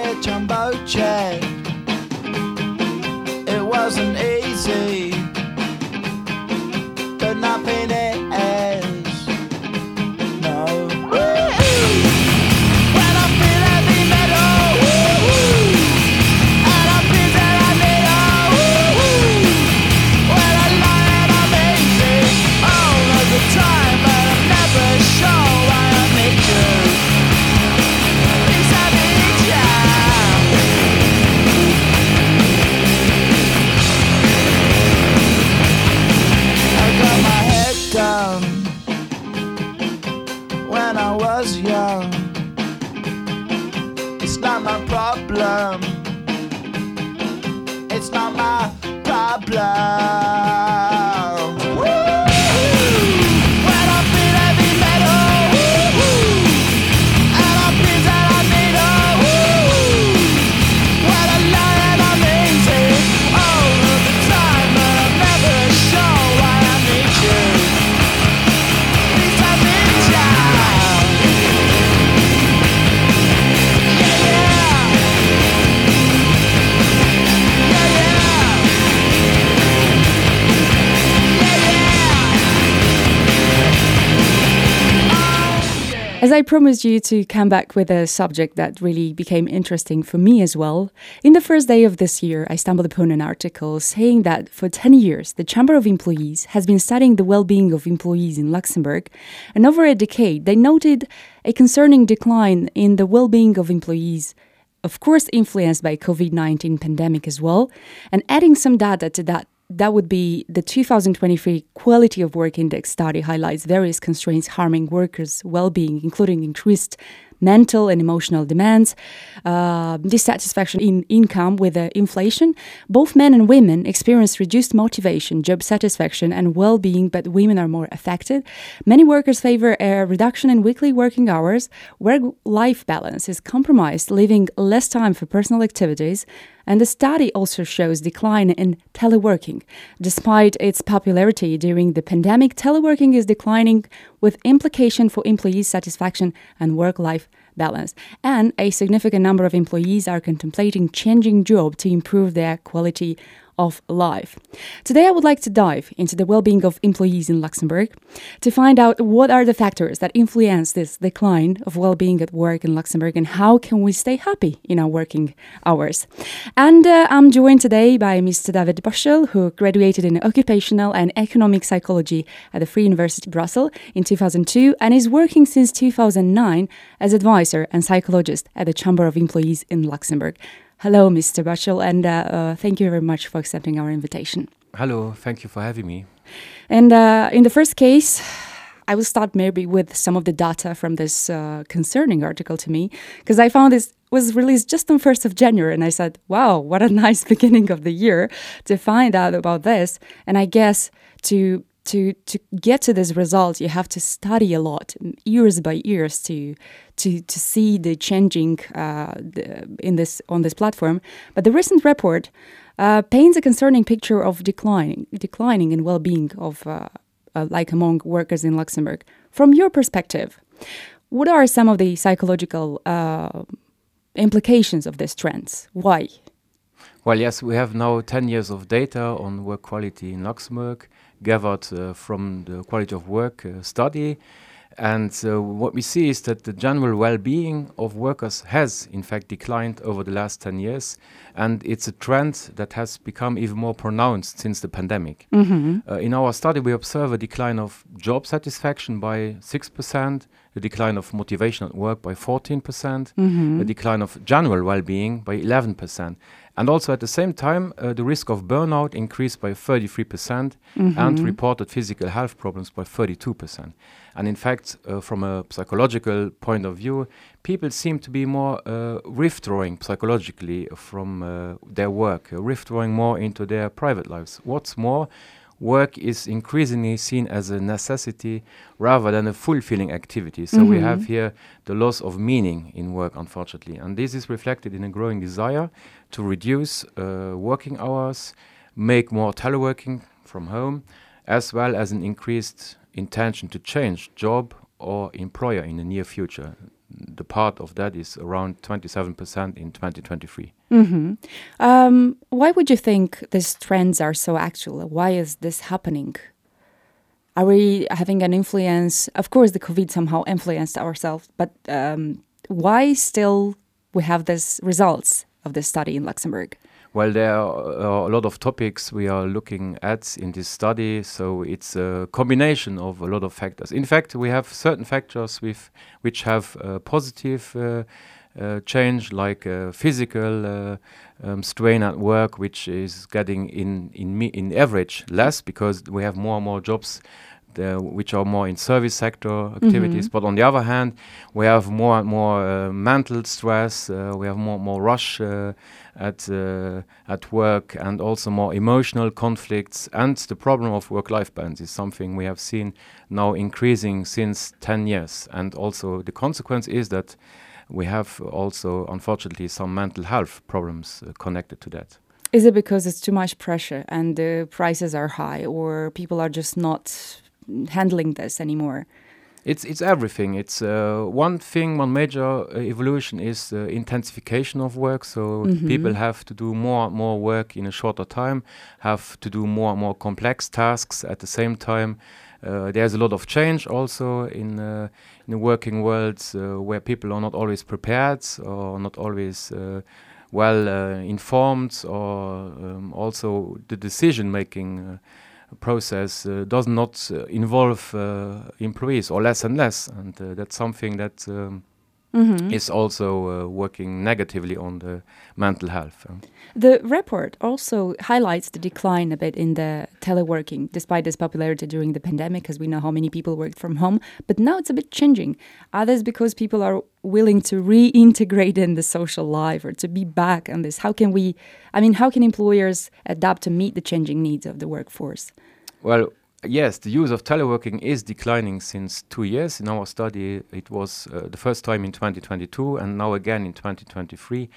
a jumbo jet. It wasn't easy, problem. It's not my problem. I promised you to come back with a subject that really became interesting for me as well, in the first day of this year, I stumbled upon an article saying that for 10 years, the Chamber of Employees has been studying the well being of employees in Luxembourg. And over a decade, they noted a concerning decline in the well being of employees. Of course, influenced by COVID-19 pandemic as well, and adding some data to that that would be the 2023 Quality of Work Index study highlights various constraints harming workers' well-being, including increased mental and emotional demands, uh, dissatisfaction in income with uh, inflation. Both men and women experience reduced motivation, job satisfaction, and well-being, but women are more affected. Many workers favor a reduction in weekly working hours. Work-life balance is compromised, leaving less time for personal activities. And the study also shows decline in teleworking. Despite its popularity during the pandemic, teleworking is declining with implication for employee satisfaction and work-life balance. And a significant number of employees are contemplating changing job to improve their quality of life. Today, I would like to dive into the well being of employees in Luxembourg to find out what are the factors that influence this decline of well being at work in Luxembourg and how can we stay happy in our working hours. And uh, I'm joined today by Mr. David Büchel, who graduated in occupational and economic psychology at the Free University Brussels in 2002 and is working since 2009 as advisor and psychologist at the Chamber of Employees in Luxembourg. Hello, Mr. Büchel, and uh, uh, thank you very much for accepting our invitation. Hello, thank you for having me. And uh, in the first case, I will start maybe with some of the data from this uh, concerning article to me, because I found this was released just on 1st of January, and I said, wow, what a nice beginning of the year to find out about this. And I guess to to to get to this result you have to study a lot years by years to to to see the changing uh, the, in this on this platform. But the recent report uh, paints a concerning picture of declining declining in well-being of uh, like among workers in Luxembourg. From your perspective what are some of the psychological uh, implications of these trends? Why? Well yes we have now 10 years of data on work quality in Luxembourg gathered uh, from the quality of work uh, study. And uh, what we see is that the general well-being of workers has, in fact, declined over the last 10 years. And it's a trend that has become even more pronounced since the pandemic. Mm -hmm. in our study, we observe a decline of job satisfaction by 6%, a decline of motivation at work by 14%, percent mm -hmm. a decline of general well-being by 11%. And also at the same time, uh, the risk of burnout increased by 33% mm -hmm. and reported physical health problems by 32%. And in fact, uh, from a psychological point of view, people seem to be more uh, withdrawing psychologically from uh, their work, uh, withdrawing more into their private lives. What's more, work is increasingly seen as a necessity rather than a fulfilling activity. So mm -hmm. we have here the loss of meaning in work, unfortunately. And this is reflected in a growing desire to reduce uh, working hours, make more teleworking from home, as well as an increased intention to change job or employer in the near future. The part of that is around 27% in 2023. Um, why would you think these trends are so actual? Why is this happening? Are we having an influence? Of course, the COVID somehow influenced ourselves, but um, why still we have these results of this study in Luxembourg? Well, there are a lot of topics we are looking at in this study, so it's a combination of a lot of factors. In fact, we have certain factors with, which have a positive uh, uh, change, like uh, physical uh, um, strain at work, which is getting in in in average less because we have more and more jobs uh, which are more in service sector activities. But on the other hand, we have more and more uh, mental stress. Uh, we have more more rush uh, at uh, at work, and also more emotional conflicts. And the problem of work-life balance is something we have seen now increasing since 10 years. And also the consequence is that we have also, unfortunately, some mental health problems uh, connected to that. Is it because it's too much pressure and the prices are high, or people are just not handling this anymore? It's it's everything. It's uh, one thing. One major uh, evolution is the intensification of work. So people have to do more and more work in a shorter time, have to do more and more complex tasks at the same time. Uh, there's a lot of change also in uh, in the working world uh, where people are not always prepared or not always uh, well uh, informed, or um, also the decision making. Process uh, does not uh, involve uh, employees or less and less. And that's something that um, is also uh, working negatively on the mental health uh. The report also highlights the decline a bit in the teleworking, despite its popularity during the pandemic, because we know how many people worked from home. But now it's a bit changing. Others because people are willing to reintegrate in the social life or to be back on this. How can we? I mean, how can employers adapt to meet the changing needs of the workforce? well yes the use of teleworking is declining since two years. In our study it was uh, the first time in 2022 and now again in 2023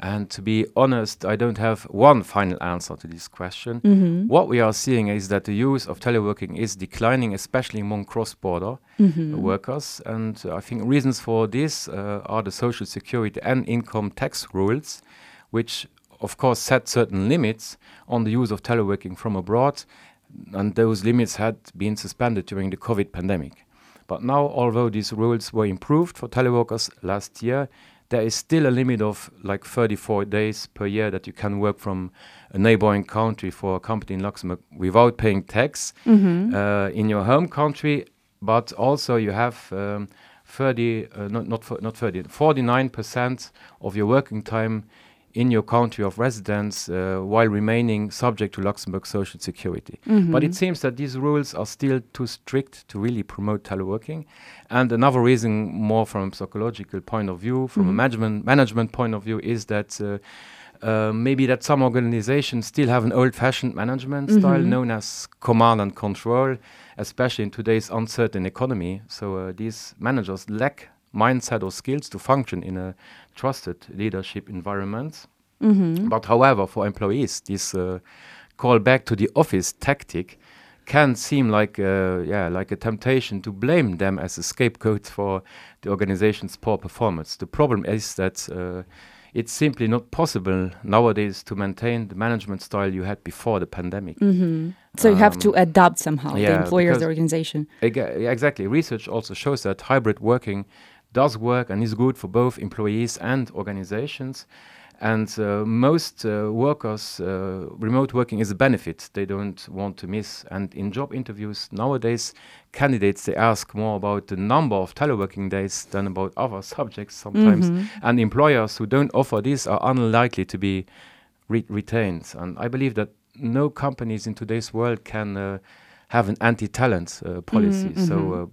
and to be honest i don't have one final answer to this question. What we are seeing is that the use of teleworking is declining especially among cross-border uh, workers. And i think reasons for this uh, are the social security and income tax rules which of course set certain limits on the use of teleworking from abroad and those limits had been suspended during the covid pandemic. But now although these rules were improved for teleworkers last year there is still a limit of like 34 days per year that you can work from a neighboring country for a company in Luxembourg without paying tax uh, in your home country, but also you have um, 30, uh, not not not 30, 49 percent of your working time in your country of residence uh, while remaining subject to Luxembourg social security. But it seems that these rules are still too strict to really promote teleworking. And another reason, more from a psychological point of view, from a management management point of view, is that. Uh, uh, maybe that some organizations still have an old-fashioned management style known as command and control, especially in today's uncertain economy. So uh, these managers lack mindset or skills to function in a trusted leadership environment. But however, for employees, this uh, call back to the office tactic can seem like uh, yeah like a temptation to blame them as a scapegoat for the organization's poor performance. The problem is that uh, it's simply not possible nowadays to maintain the management style you had before the pandemic. So you have to adapt somehow the employer's organization. Yeah, exactly. Research also shows that hybrid working does work and is good for both employees and organizations. And uh, most uh, workers, uh, remote working is a benefit they don't want to miss. And in job interviews nowadays, candidates they ask more about the number of teleworking days than about other subjects sometimes. And employers who don't offer this are unlikely to be re- retained. And I believe that no companies in today's world can uh, have an anti-talent uh, policy. So uh,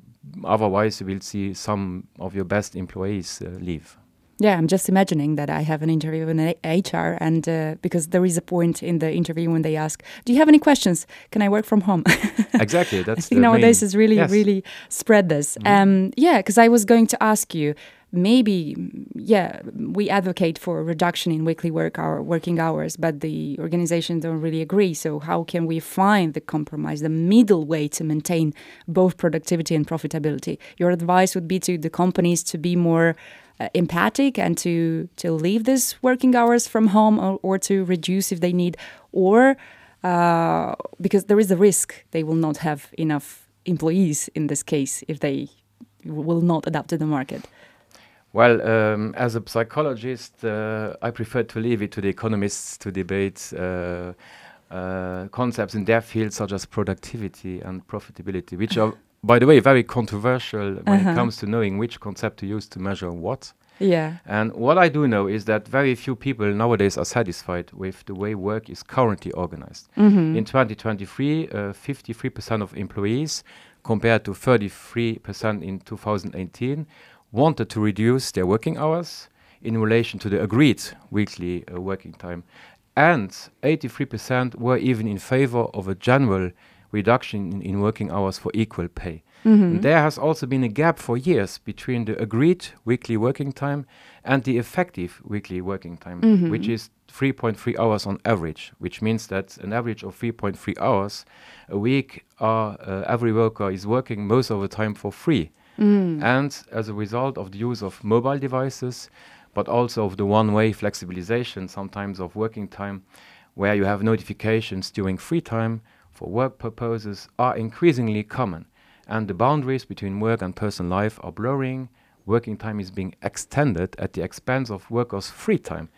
otherwise, you will see some of your best employees uh, leave. Yeah, I'm just imagining that I have an interview with an A- HR, and uh, because there is a point in the interview when they ask, "Do you have any questions? Can I work from home?" Exactly. That's I think the nowadays main- is really, Yes. really spread this. Um, yeah, because I was going to ask you, maybe yeah, we advocate for a reduction in weekly work hour working hours, but the organizations don't really agree. So how can we find the compromise, the middle way to maintain both productivity and profitability? Your advice would be to the companies to be more uh, empathic and to to leave these working hours from home or, or to reduce if they need, or uh, because there is a risk they will not have enough employees in this case if they will not adapt to the market. Well, um, as a psychologist, uh, I prefer to leave it to the economists to debate uh, uh, concepts in their field, such as productivity and profitability, which are, by the way, very controversial when Uh-huh. it comes to knowing which concept to use to measure what. Yeah. And what I do know is that very few people nowadays are satisfied with the way work is currently organized. In 2023, uh, 53% of employees, compared to 33% in 2018, wanted to reduce their working hours in relation to the agreed weekly uh, working time. And 83% were even in favor of a general reduction in, in working hours for equal pay. And there has also been a gap for years between the agreed weekly working time and the effective weekly working time, which is 3.3 hours on average, which means that an average of 3.3 hours a week, uh, uh, every worker is working most of the time for free. Mm. And as a result of the use of mobile devices, but also of the one way flexibilization sometimes of working time, where you have notifications during free time for work purposes, are increasingly common. And the boundaries between work and personal life are blurring. Working time is being extended at the expense of workers' free time.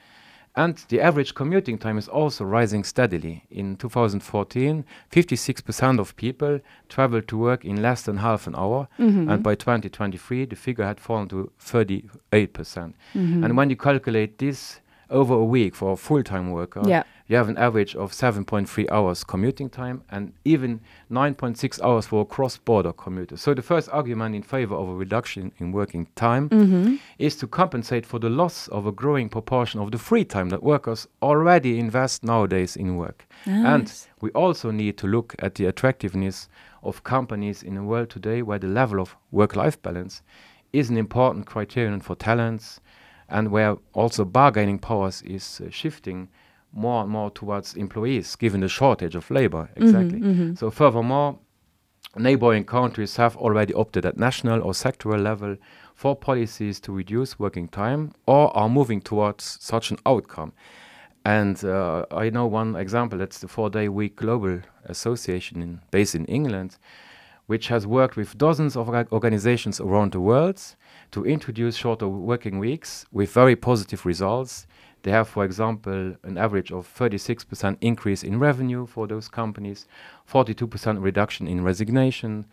And the average commuting time is also rising steadily. In 2014, 56% of people traveled to work in less than half an hour. Mm-hmm. And by 2023, the figure had fallen to 38%. percent mm-hmm. And when you calculate this over a week for a full time worker, Yeah. You have an average of 7.3 hours commuting time and even 9.6 hours for a cross border commuter. So, the first argument in favor of a reduction in working time is to compensate for the loss of a growing proportion of the free time that workers already invest nowadays in work. And we also need to look at the attractiveness of companies in a world today where the level of work life balance is an important criterion for talents and where also bargaining powers is uh, shifting more and more towards employees given the shortage of labor exactly so furthermore neighboring countries have already opted at national or sectoral level for policies to reduce working time or are moving towards such an outcome and uh, I know one example. That's the Four-Day Week Global Association, in, based in England, which has worked with dozens of orga- organizations around the world to introduce shorter working weeks with very positive results. They have, for example, an average of 36% increase in revenue for those companies, 42% reduction in resignation,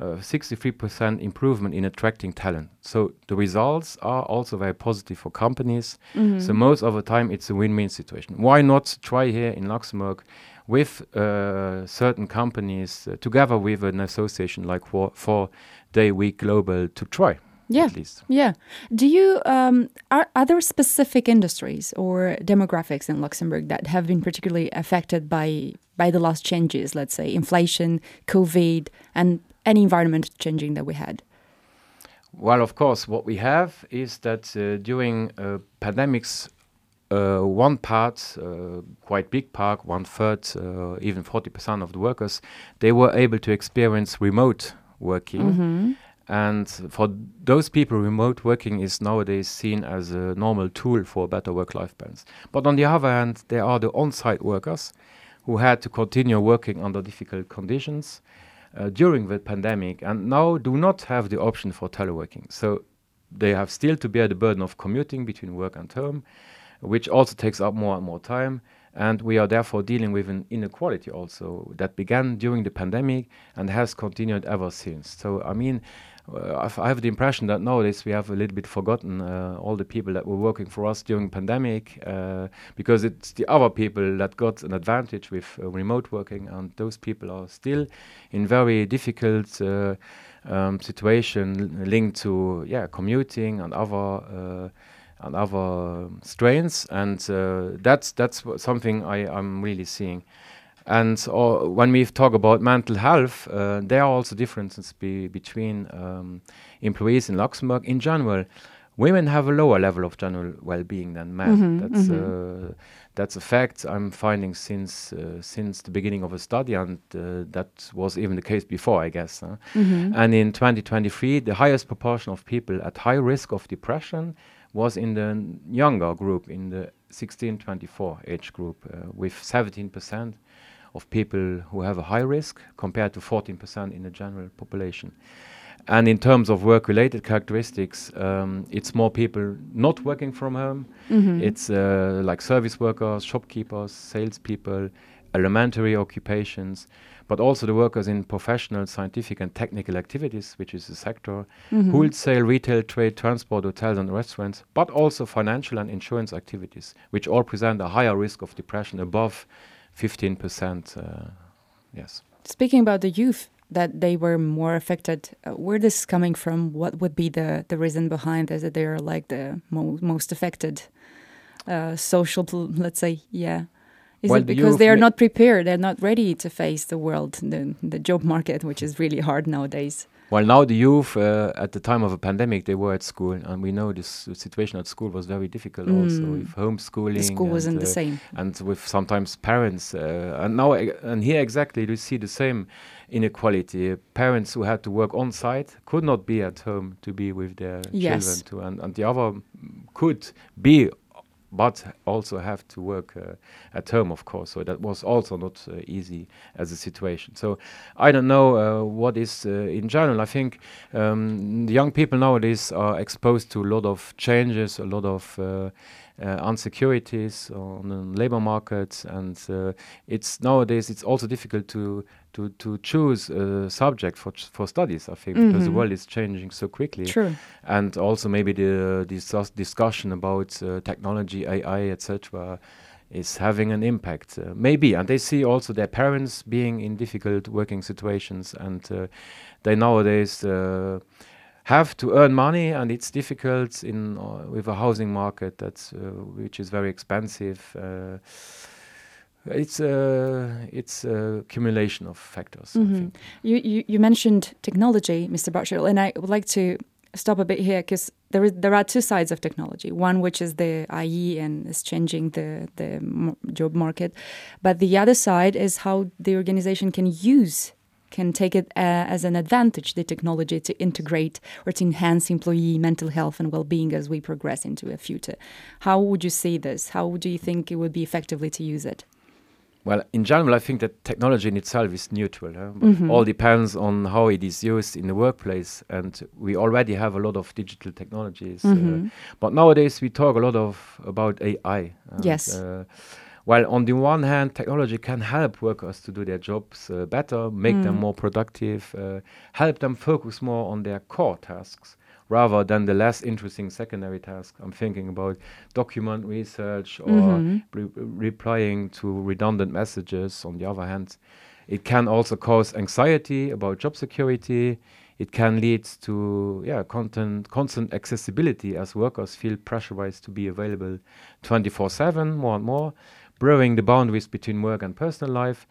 uh, 63% improvement in attracting talent. So the results are also very positive for companies. So most of the time, it's a win-win situation. Why not try here in Luxembourg with uh, certain companies uh, together with an association like Four, four Day Week Global to try Yeah. at least. Yeah. Do you um, are are there specific industries or demographics in Luxembourg that have been particularly affected by by the last changes? Let's say inflation, COVID, and any environment changing that we had. Well, of course, what we have is that uh, during uh, pandemics, uh, one part, uh, quite big part, one third, uh, even 40% of the workers, they were able to experience remote working. And for those people, remote working is nowadays seen as a normal tool for better work life balance. But on the other hand, there are the on site workers who had to continue working under difficult conditions uh, during the pandemic and now do not have the option for teleworking. So they have still to bear the burden of commuting between work and home, which also takes up more and more time. And we are therefore dealing with an inequality also that began during the pandemic and has continued ever since. So, I mean, uh, I've- the impression that nowadays we have a little bit forgotten uh, all the people that were working for us during pandemic uh, because it's the other people that got an advantage with uh, remote working, and those people are still in very difficult uh, um, situation linked to yeah commuting and other. And other um, strains, and uh, that's that's something I, I'm really seeing. And uh, when we talk about mental health, uh, there are also differences be, between um, employees in Luxembourg. In general, women have a lower level of general well-being than men. Mhm, that's mhm. uh, that's a fact I'm finding since uh, since the beginning of a study, and uh, that was even the case before, I guess. huh? Mhm. And in 2023, the highest proportion of people at high risk of depression was in the younger group, in the 16-24 age group, uh, with 17% of people who have a high risk compared to 14% in the general population. And in terms of work-related characteristics, um, it's more people not working from home. Mhm. It's uh, like service workers, shopkeepers, salespeople, elementary occupations, but also the workers in professional, scientific, and technical activities, which is a sector, Mhm. wholesale, retail, trade, transport, hotels, and restaurants, but also financial and insurance activities, which all present a higher risk of depression above 15%. Uh, yes. Speaking about the youth, that they were more affected. Uh, where this is coming from? What would be the the reason behind this? That they are like the mo- most affected uh, social, pl- let's say, yeah. Is Well, it because youth they are not prepared? They're not ready to face the world, the the job market, which is really hard nowadays. Well, now the youth uh, at the time of a pandemic, they were at school, and we know this situation at school was very difficult also Mm. with homeschooling. The school and, wasn't the uh, same. and with sometimes parents uh, and now and here exactly we see the same inequality parents who had to work on site could not be at home to be with their Yes. children too and, and the other could be but also have to work uh, at home of course. So that was also not uh, easy as a situation. So i don't know uh, what is uh, in general. I think um, the young people nowadays are exposed to a lot of changes a lot of uh, uh, insecurities on the labor market, and it's nowadays it's also difficult to to to choose a subject for for studies. I think because the Mhm. world is changing so quickly, True. and also maybe the dis- discussion about uh, technology, AI, etc. Is having an impact, uh, maybe, and they see also their parents being in difficult working situations, and uh, they nowadays uh, have to earn money, and it's difficult in uh, with a housing market that's uh, which is very expensive. It's a it's a accumulation of factors. I Mhm. think. You, you you mentioned technology, Mr. Büchel, and I would like to stop a bit here because there is there are two sides of technology. One which is the IE and is changing the the job market, but the other side is how the organization can use can take it uh, as an advantage the technology to integrate or to enhance employee mental health and well-being as we progress into a future. How would you see this? How do you think it would be effectively to use it? Well, in general, I think that technology in itself is neutral. Huh? Mhm. All depends on how it is used in the workplace, and we already have a lot of digital technologies. Uh, Mhm. but nowadays, we talk a lot of about AI. and, Yes. Uh, while on the one hand, technology can help workers to do their jobs uh, better, make them Mm. more productive, uh, help them focus more on their core tasks rather than the less interesting secondary task. I'm thinking about document research or Mhm. re- replying to redundant messages. On the other hand, it can also cause anxiety about job security. It can lead to yeah content constant accessibility as workers feel pressurized to be available 24/7 more and more, blurring the boundaries between work and personal life.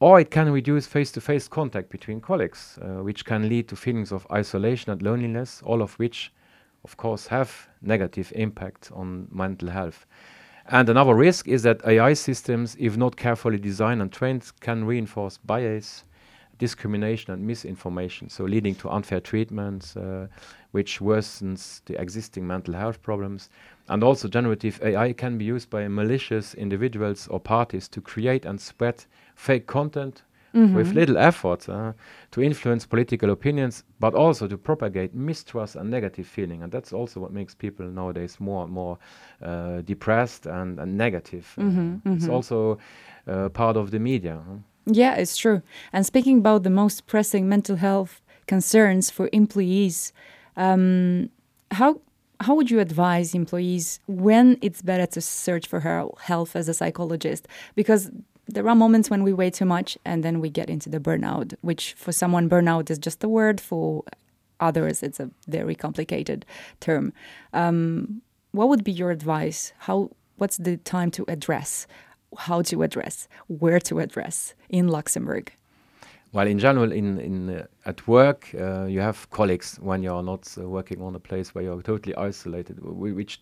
Or it can reduce face-to-face contact between colleagues, uh, which can lead to feelings of isolation and loneliness, all of which, of course, have negative impact on mental health. And another risk is that AI systems, if not carefully designed and trained, can reinforce bias, discrimination, and misinformation, so leading to unfair treatments, uh, which worsens the existing mental health problems. And also, generative AI can be used by malicious individuals or parties to create and spread fake content with Mhm. little effort uh, to influence political opinions, but also to propagate mistrust and negative feeling. And that's also what makes people nowadays more and more uh, depressed and, and negative. Uh, Mhm, It's also uh, part of the media. huh? Yeah, it's true. And speaking about the most pressing mental health concerns for employees, um, how how would you advise employees when it's better to search for her health as a psychologist? Because there are moments when we weigh too much and then we get into the burnout, which for someone burnout is just a word. For others, it's a very complicated term. Um, what would be your advice? How what's the time to address? How to address? Where to address in Luxembourg? Well, in general, in in uh, at work, uh, you have colleagues when you are not uh, working on a place where you're totally isolated, which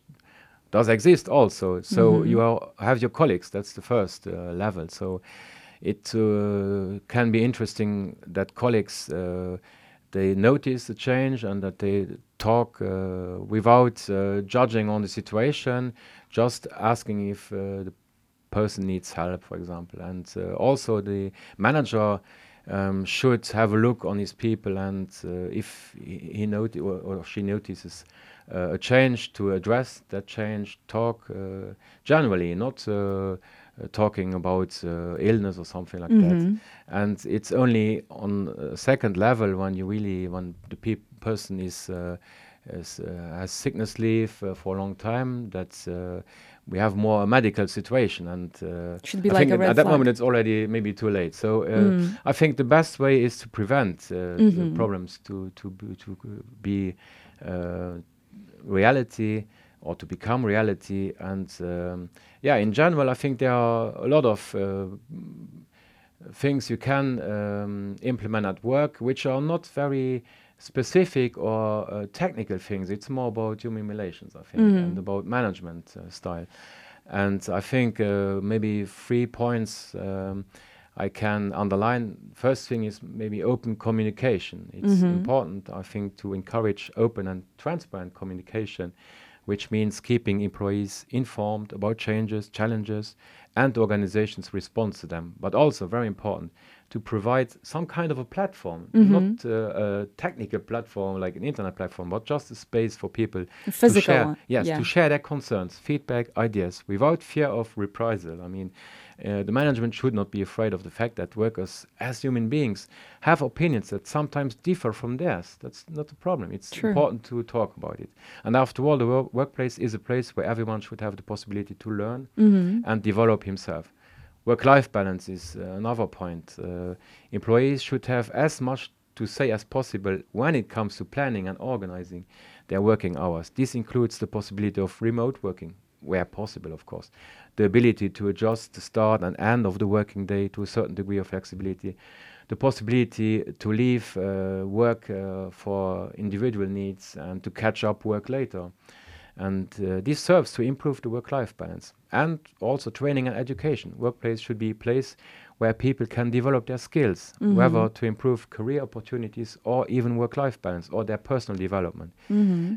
does exist also. So you are, have your colleagues. That's the first uh, level. So it uh, can be interesting that colleagues uh, they notice the change and that they talk uh, without uh, judging on the situation, just asking if uh, the person needs help, for example. And also the manager um, should have a look on his people and if he he or, or she notices a change to address that change, talk uh, generally, not uh, uh, talking about uh, illness or something like that. And it's only on a second level when you really, when the peop person is, uh, is uh, has sickness leave uh, for a long time, that uh, we have more a medical situation. And uh, Should be I like think at- that flag. moment it's already maybe too late. So uh, I think the best way is to prevent uh, the problems to to be, to uh, be uh, reality or to become reality. And um, yeah, in general, I think there are a lot of uh, things you can um, implement at work which are not very specific or uh, technical things. It's more about human relations, I think, and about management uh, style. And I think uh, maybe three points um, I can underline. First thing is maybe open communication. It's important, I think, to encourage open and transparent communication, which means keeping employees informed about changes, challenges, and the organization's response to them. But also, very important, to provide some kind of a platform, not uh, a technical platform like an internet platform, but just a space for people A physical to share, yes, yeah. to share their concerns, feedback, ideas, without fear of reprisal. I mean, uh, the management should not be afraid of the fact that workers, as human beings, have opinions that sometimes differ from theirs. That's not a problem. It's True. important to talk about it. And after all, the wo- workplace is a place where everyone should have the possibility to learn Mm-hmm. and develop himself. Work-life balance is uh, another point. Uh, employees should have as much to say as possible when it comes to planning and organizing their working hours. This includes the possibility of remote working, where possible, of course, the ability to adjust the start and end of the working day to a certain degree of flexibility, the possibility to leave uh, work uh, for individual needs and to catch up work later. And uh, this serves to improve the work-life balance and also training and education. Workplace should be a place where people can develop their skills, whether to improve career opportunities or even work-life balance or their personal development.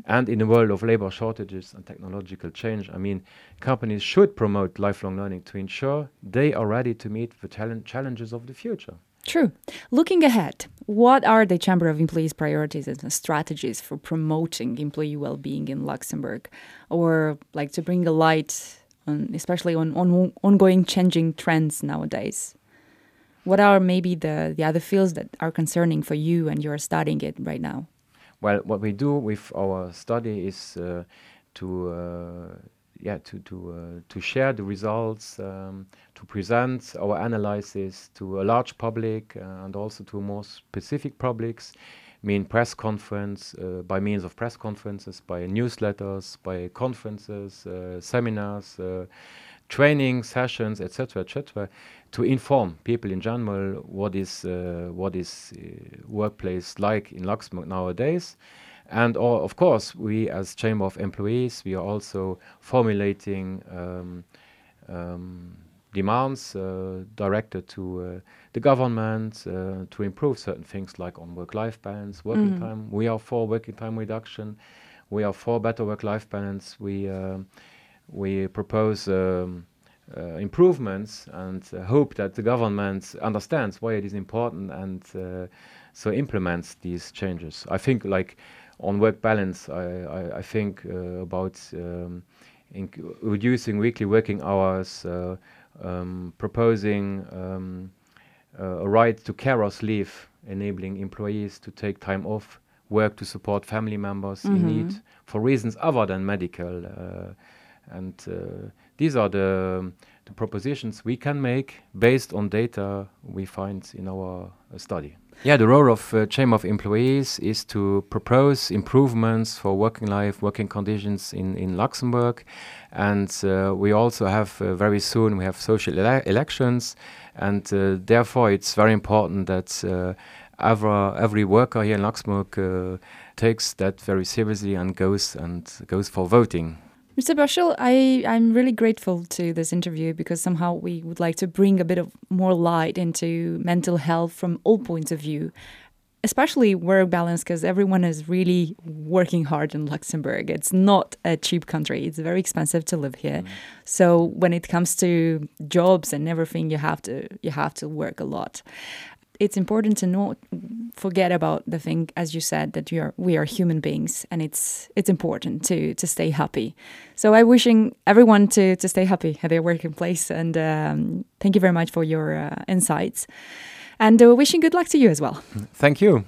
And in the world of labor shortages and technological change, I mean, companies should promote lifelong learning to ensure they are ready to meet the talent challenges of the future. True. Looking ahead, what are the Chamber of Employees' priorities and strategies for promoting employee well-being in Luxembourg, or like to bring a light on, especially on, on ongoing changing trends nowadays? What are maybe the, the other fields that are concerning for you and you're studying it right now? Well, what we do with our study is uh, to uh, yeah to to uh, to share the results, um, to present our analysis to a large public uh, and also to more specific publics. Mean press conference uh, by means of press conferences, by newsletters, by conferences, seminars, training sessions, etc., etc., to inform people in general what is uh, what is uh, workplace like in Luxembourg nowadays. And all, of course, we as Chamber of Employees, we are also formulating um, um, demands uh, directed to uh, the government uh, to improve certain things like on work-life balance, working time. We are for working time reduction. We are for better work-life balance. We um, we propose um, uh, improvements and uh, hope that the government understands why it is important and uh, so implements these changes. I think like on work balance, I, I, I think uh, about um, reducing weekly working hours, uh, um, proposing um, uh, a right to carers leave, enabling employees to take time off work to support family members in need for reasons other than medical. Uh, And uh, these are the, the propositions we can make based on data we find in our uh, study. Yeah, the role of uh, Chamber of Employees is to propose improvements for working life, working conditions in, in Luxembourg. And uh, we also have uh, very soon, we have social ele elections. And uh, therefore, it's very important that uh, every, every worker here in Luxembourg takes that very seriously and goes and goes for voting. Mr. Büchel, I, I'm really grateful to this interview because somehow we would like to bring a bit of more light into mental health from all points of view, especially work balance, because everyone is really working hard in Luxembourg. It's not a cheap country; it's very expensive to live here. Mm. So when it comes to jobs and everything, you have to you have to work a lot it's important to not forget about the thing, as you said, that you are we are human beings, and it's it's important to to stay happy. So I'm wishing everyone to to stay happy at their working place, and um, thank you very much for your uh, insights, and uh, wishing good luck to you as well. Thank you.